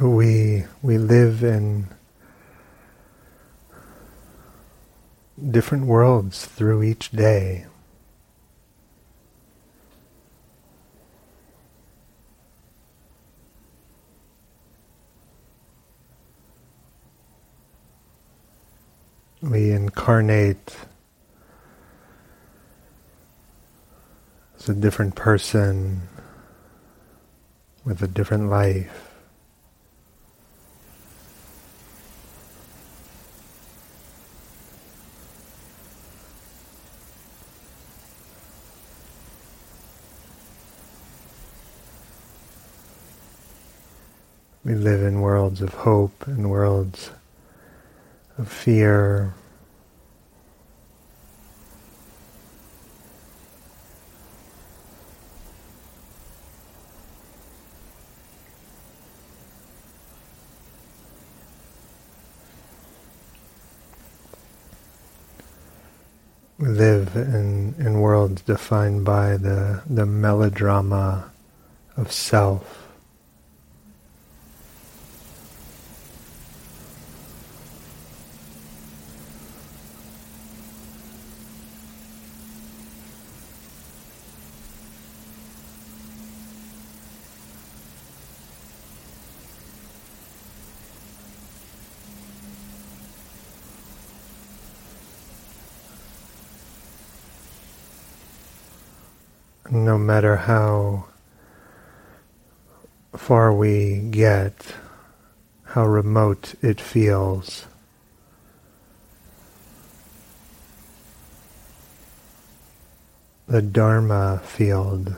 we we live in different worlds through each day. We incarnate as a different person with a different life. We live in worlds of hope and worlds of fear. We live in, in worlds defined by the, the melodrama of self. No matter how far we get, how remote it feels. The Dharma field.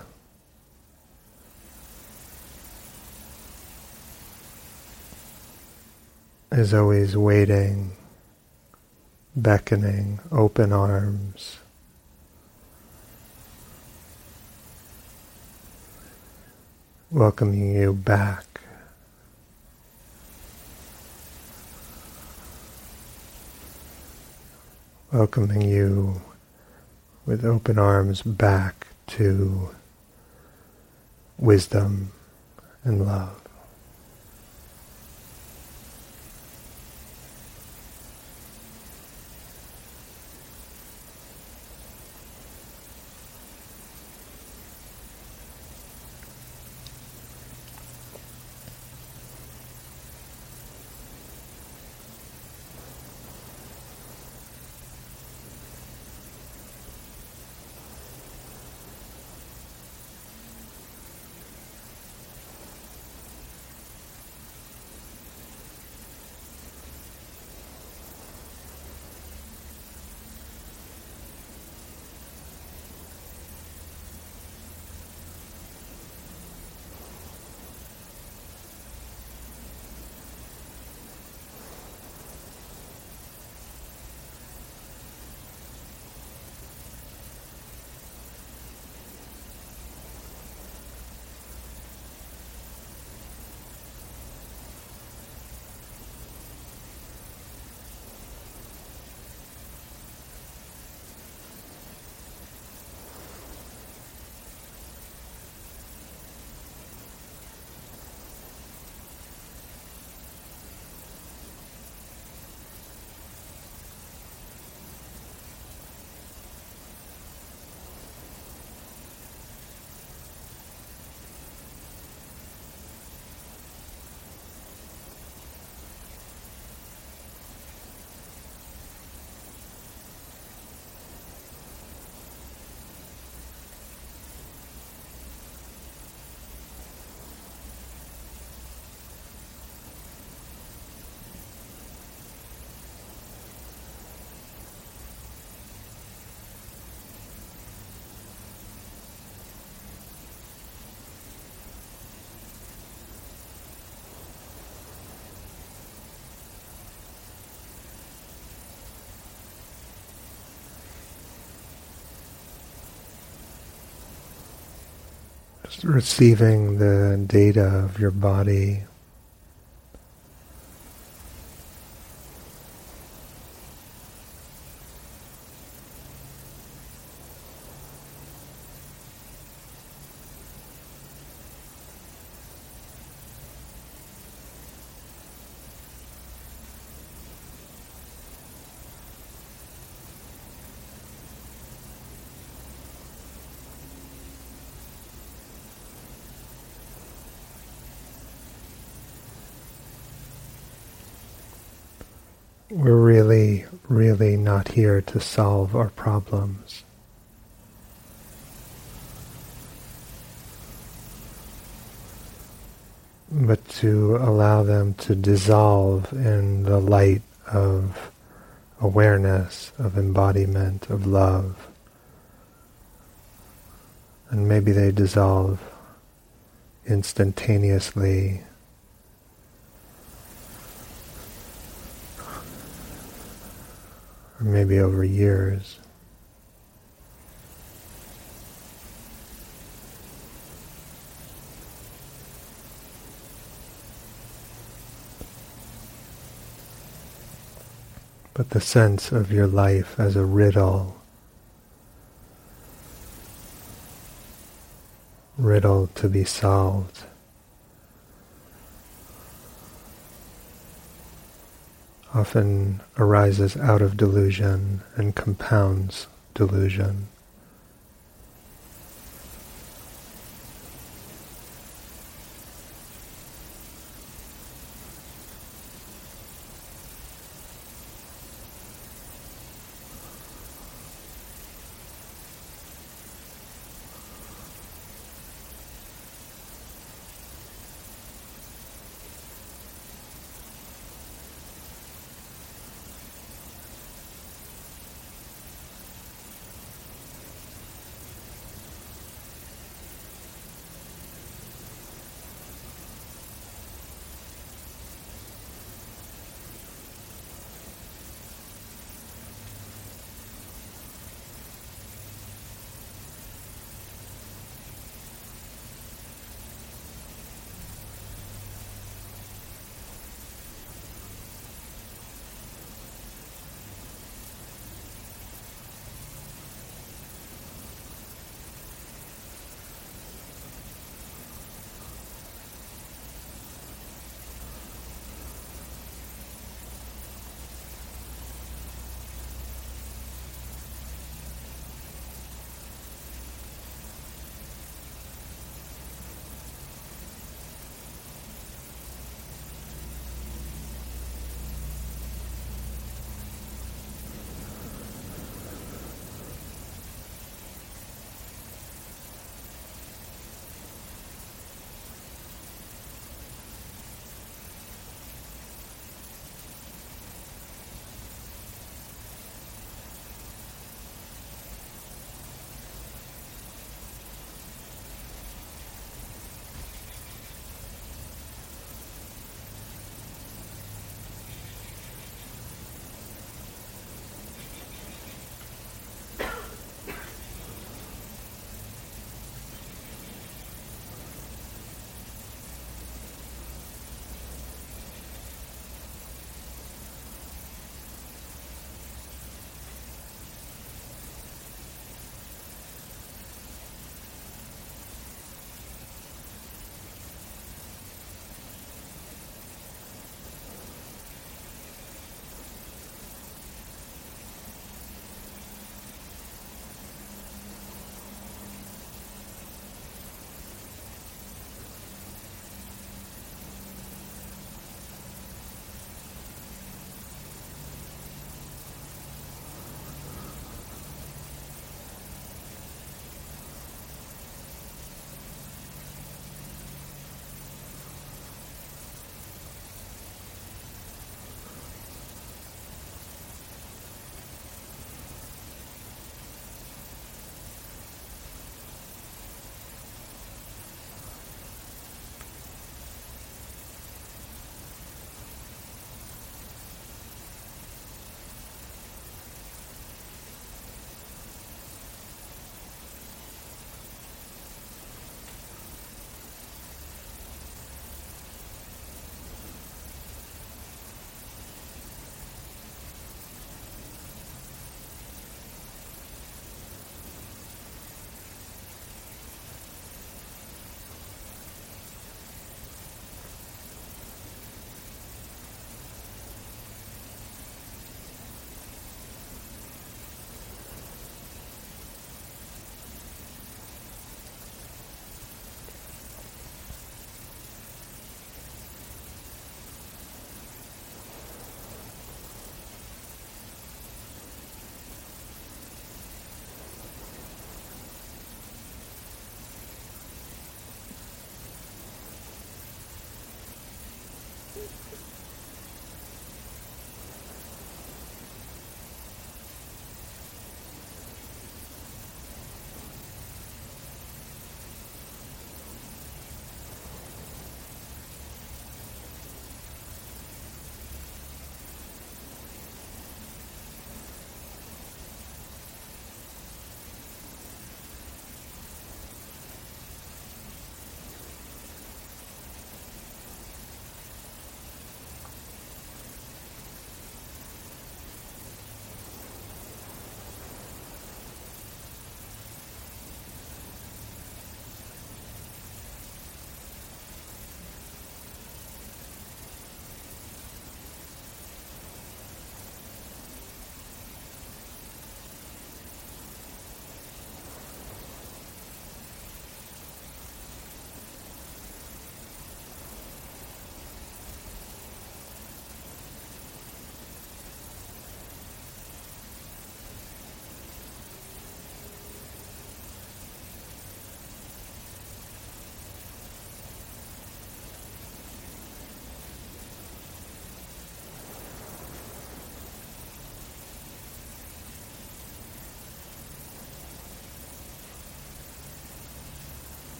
is always waiting, beckoning, open arms. Welcoming you back. Welcoming you with open arms back to wisdom and love. Receiving the data of your body. Here to solve our problems. But to allow them to dissolve in the light of awareness, of embodiment, of love. And maybe they dissolve instantaneously or maybe over years. But the sense of your life as a riddle, riddle to be solved. Often arises out of delusion and compounds delusion.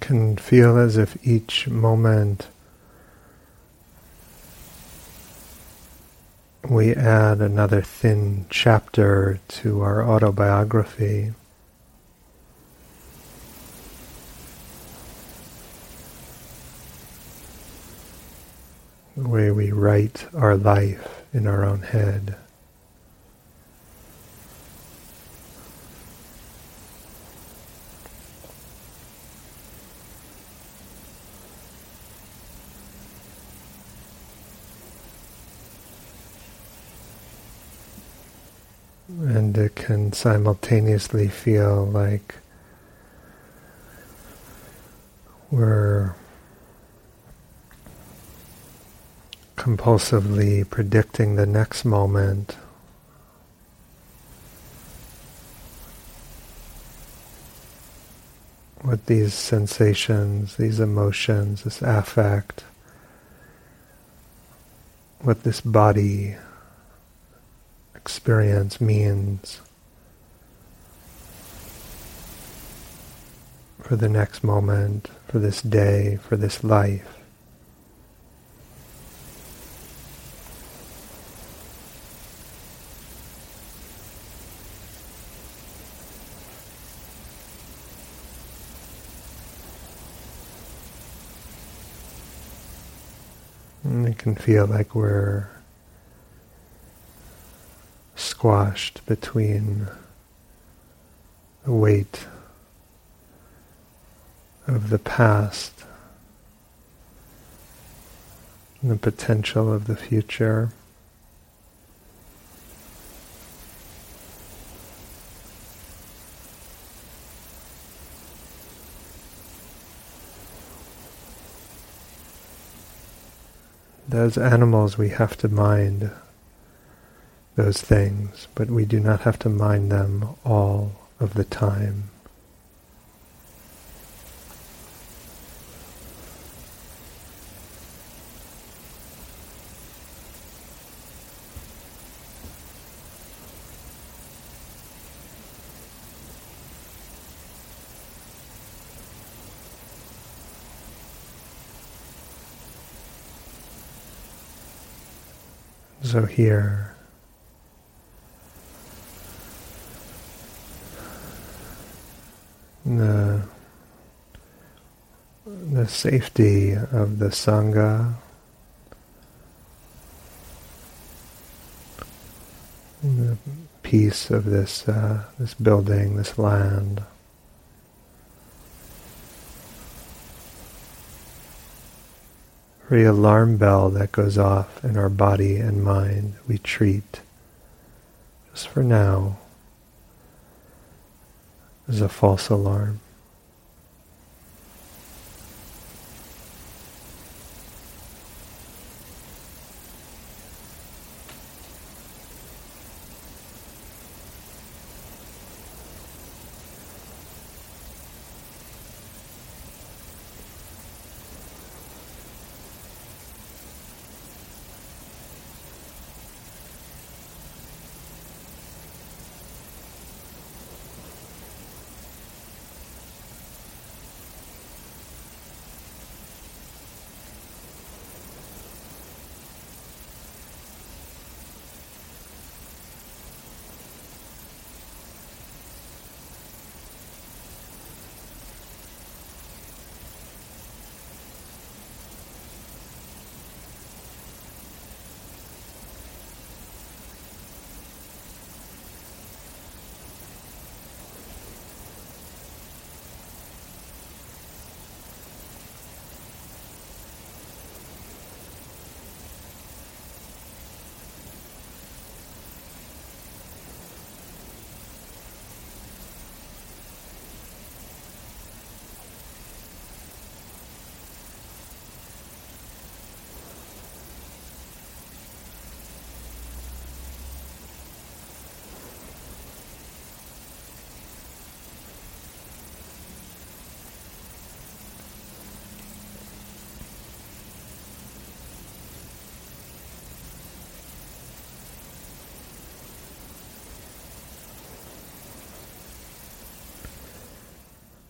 Can feel as if each moment we add another thin chapter to our autobiography. The way we write our life in our own head. and it can simultaneously feel like we're compulsively predicting the next moment. With these sensations, these emotions, this affect, what this body experience means for the next moment, for this day, for this life. And it can feel like we're squashed between the weight of the past the potential of the future. As animals, we have to mind those things, but we do not have to mind them all of the time. So here, the, the safety of the Sangha, the peace of this, uh, this building, this land. Every alarm bell that goes off in our body and mind, we treat just for now as a false alarm.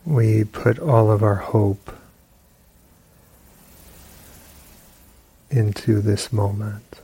We put all of our hope into this moment.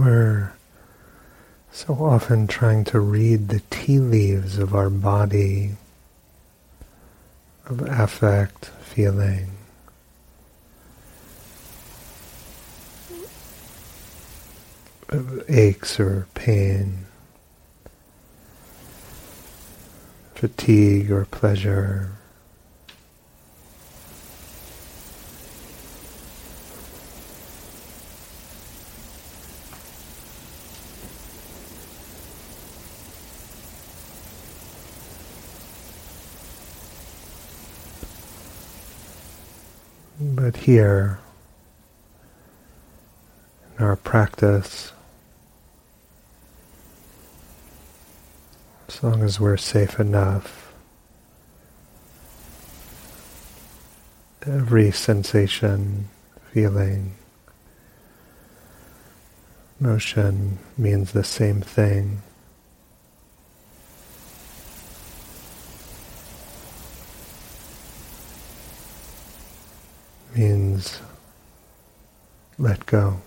We're so often trying to read the tea leaves of our body, of affect, feeling. Of aches or pain, fatigue or pleasure. But here, in our practice, as long as we're safe enough, every sensation, feeling, motion means the same thing. Means let go.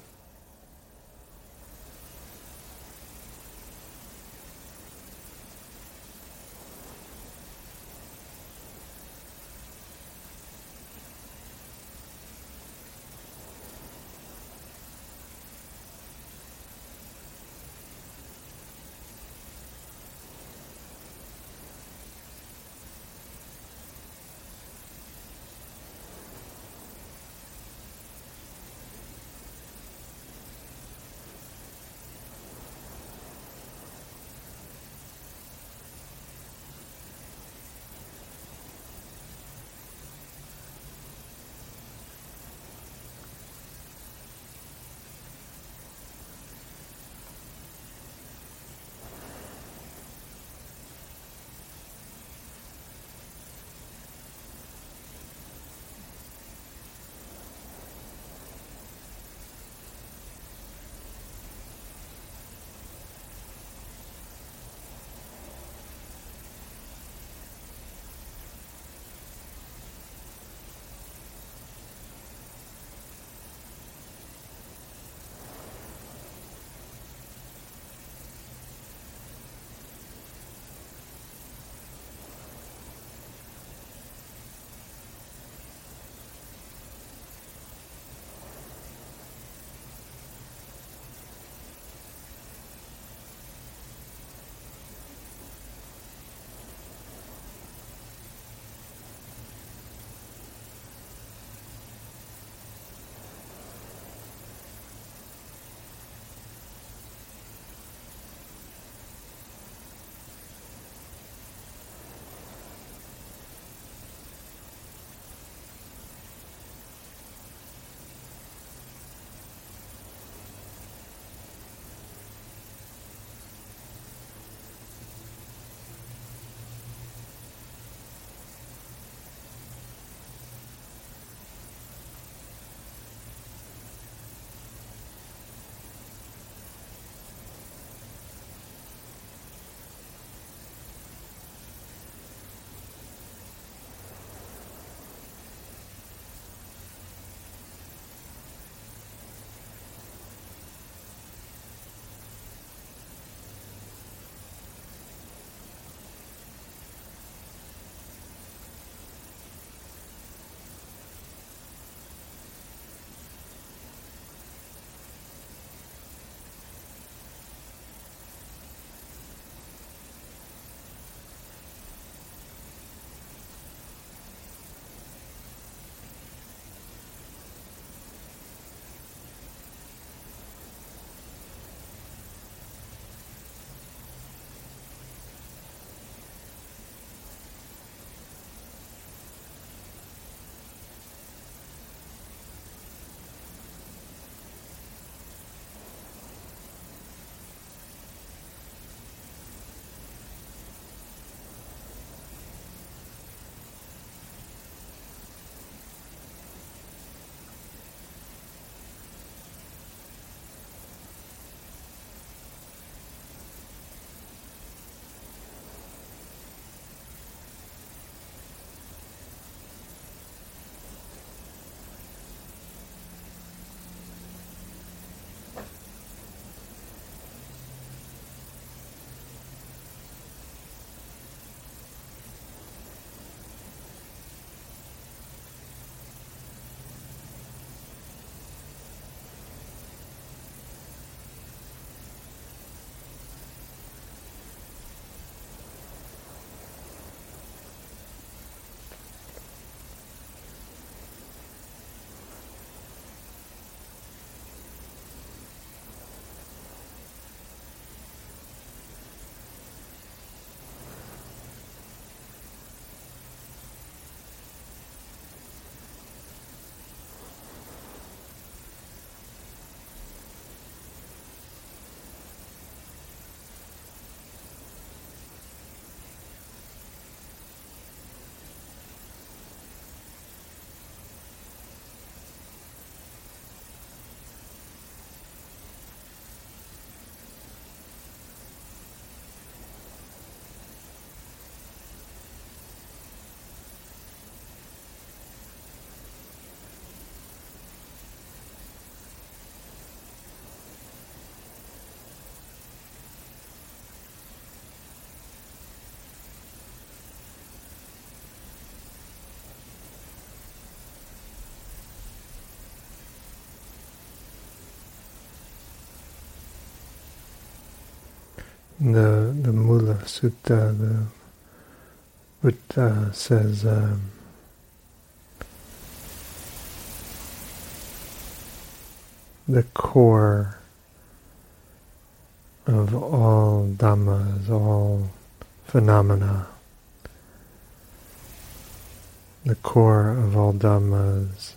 The the Mula Sutta, the Buddha says. Um, the core of all dhammas, all phenomena. The core of all dhammas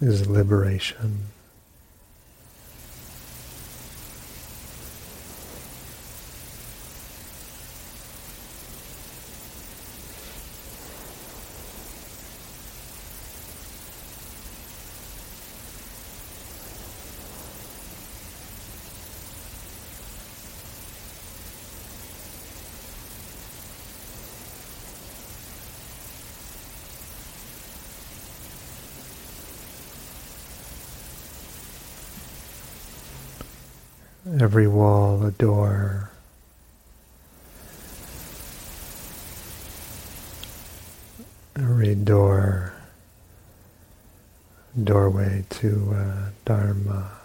is liberation. Every wall a door. Every door, doorway to uh, Dharma.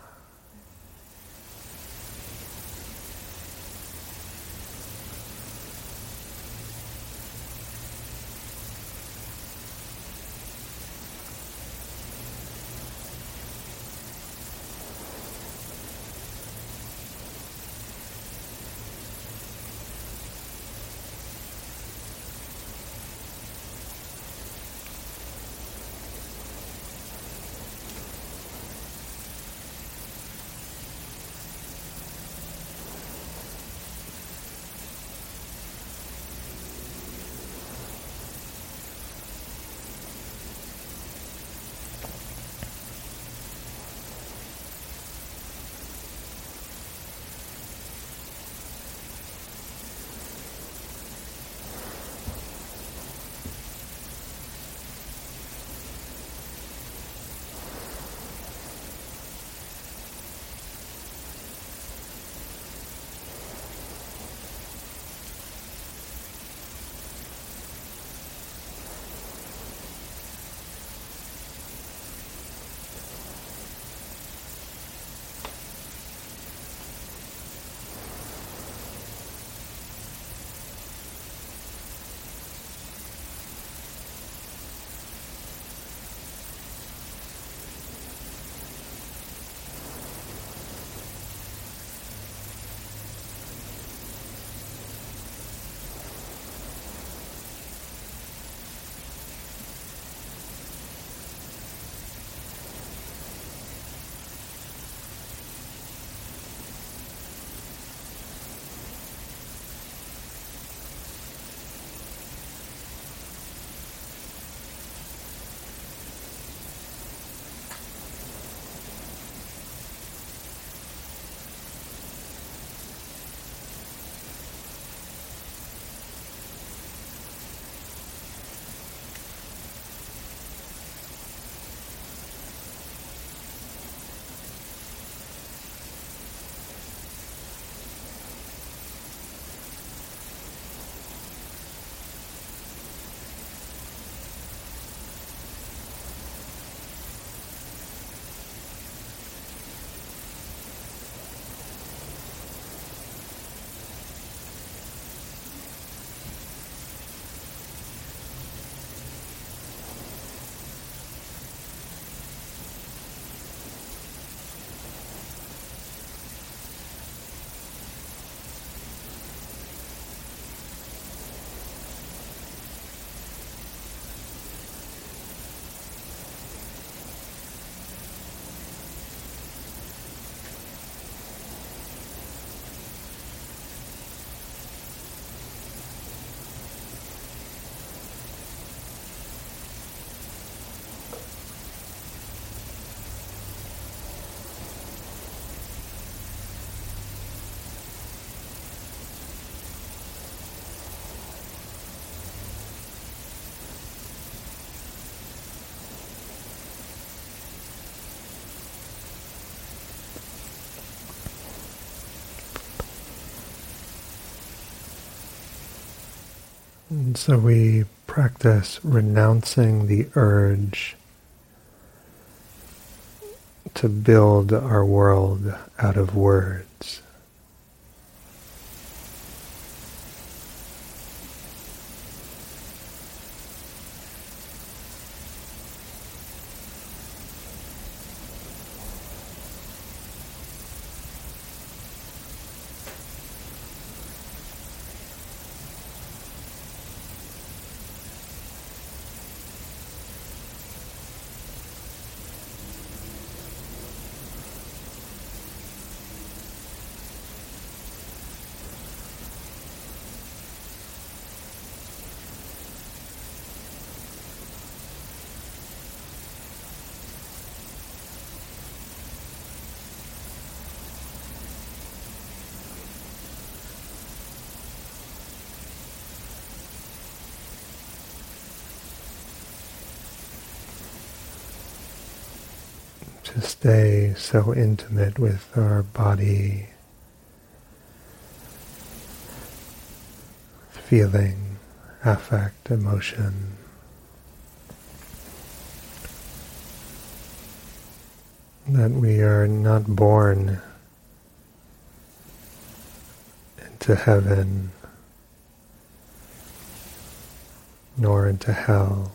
And so we practice renouncing the urge to build our world out of words. to stay so intimate with our body, feeling, affect, emotion. That we are not born into heaven nor into hell.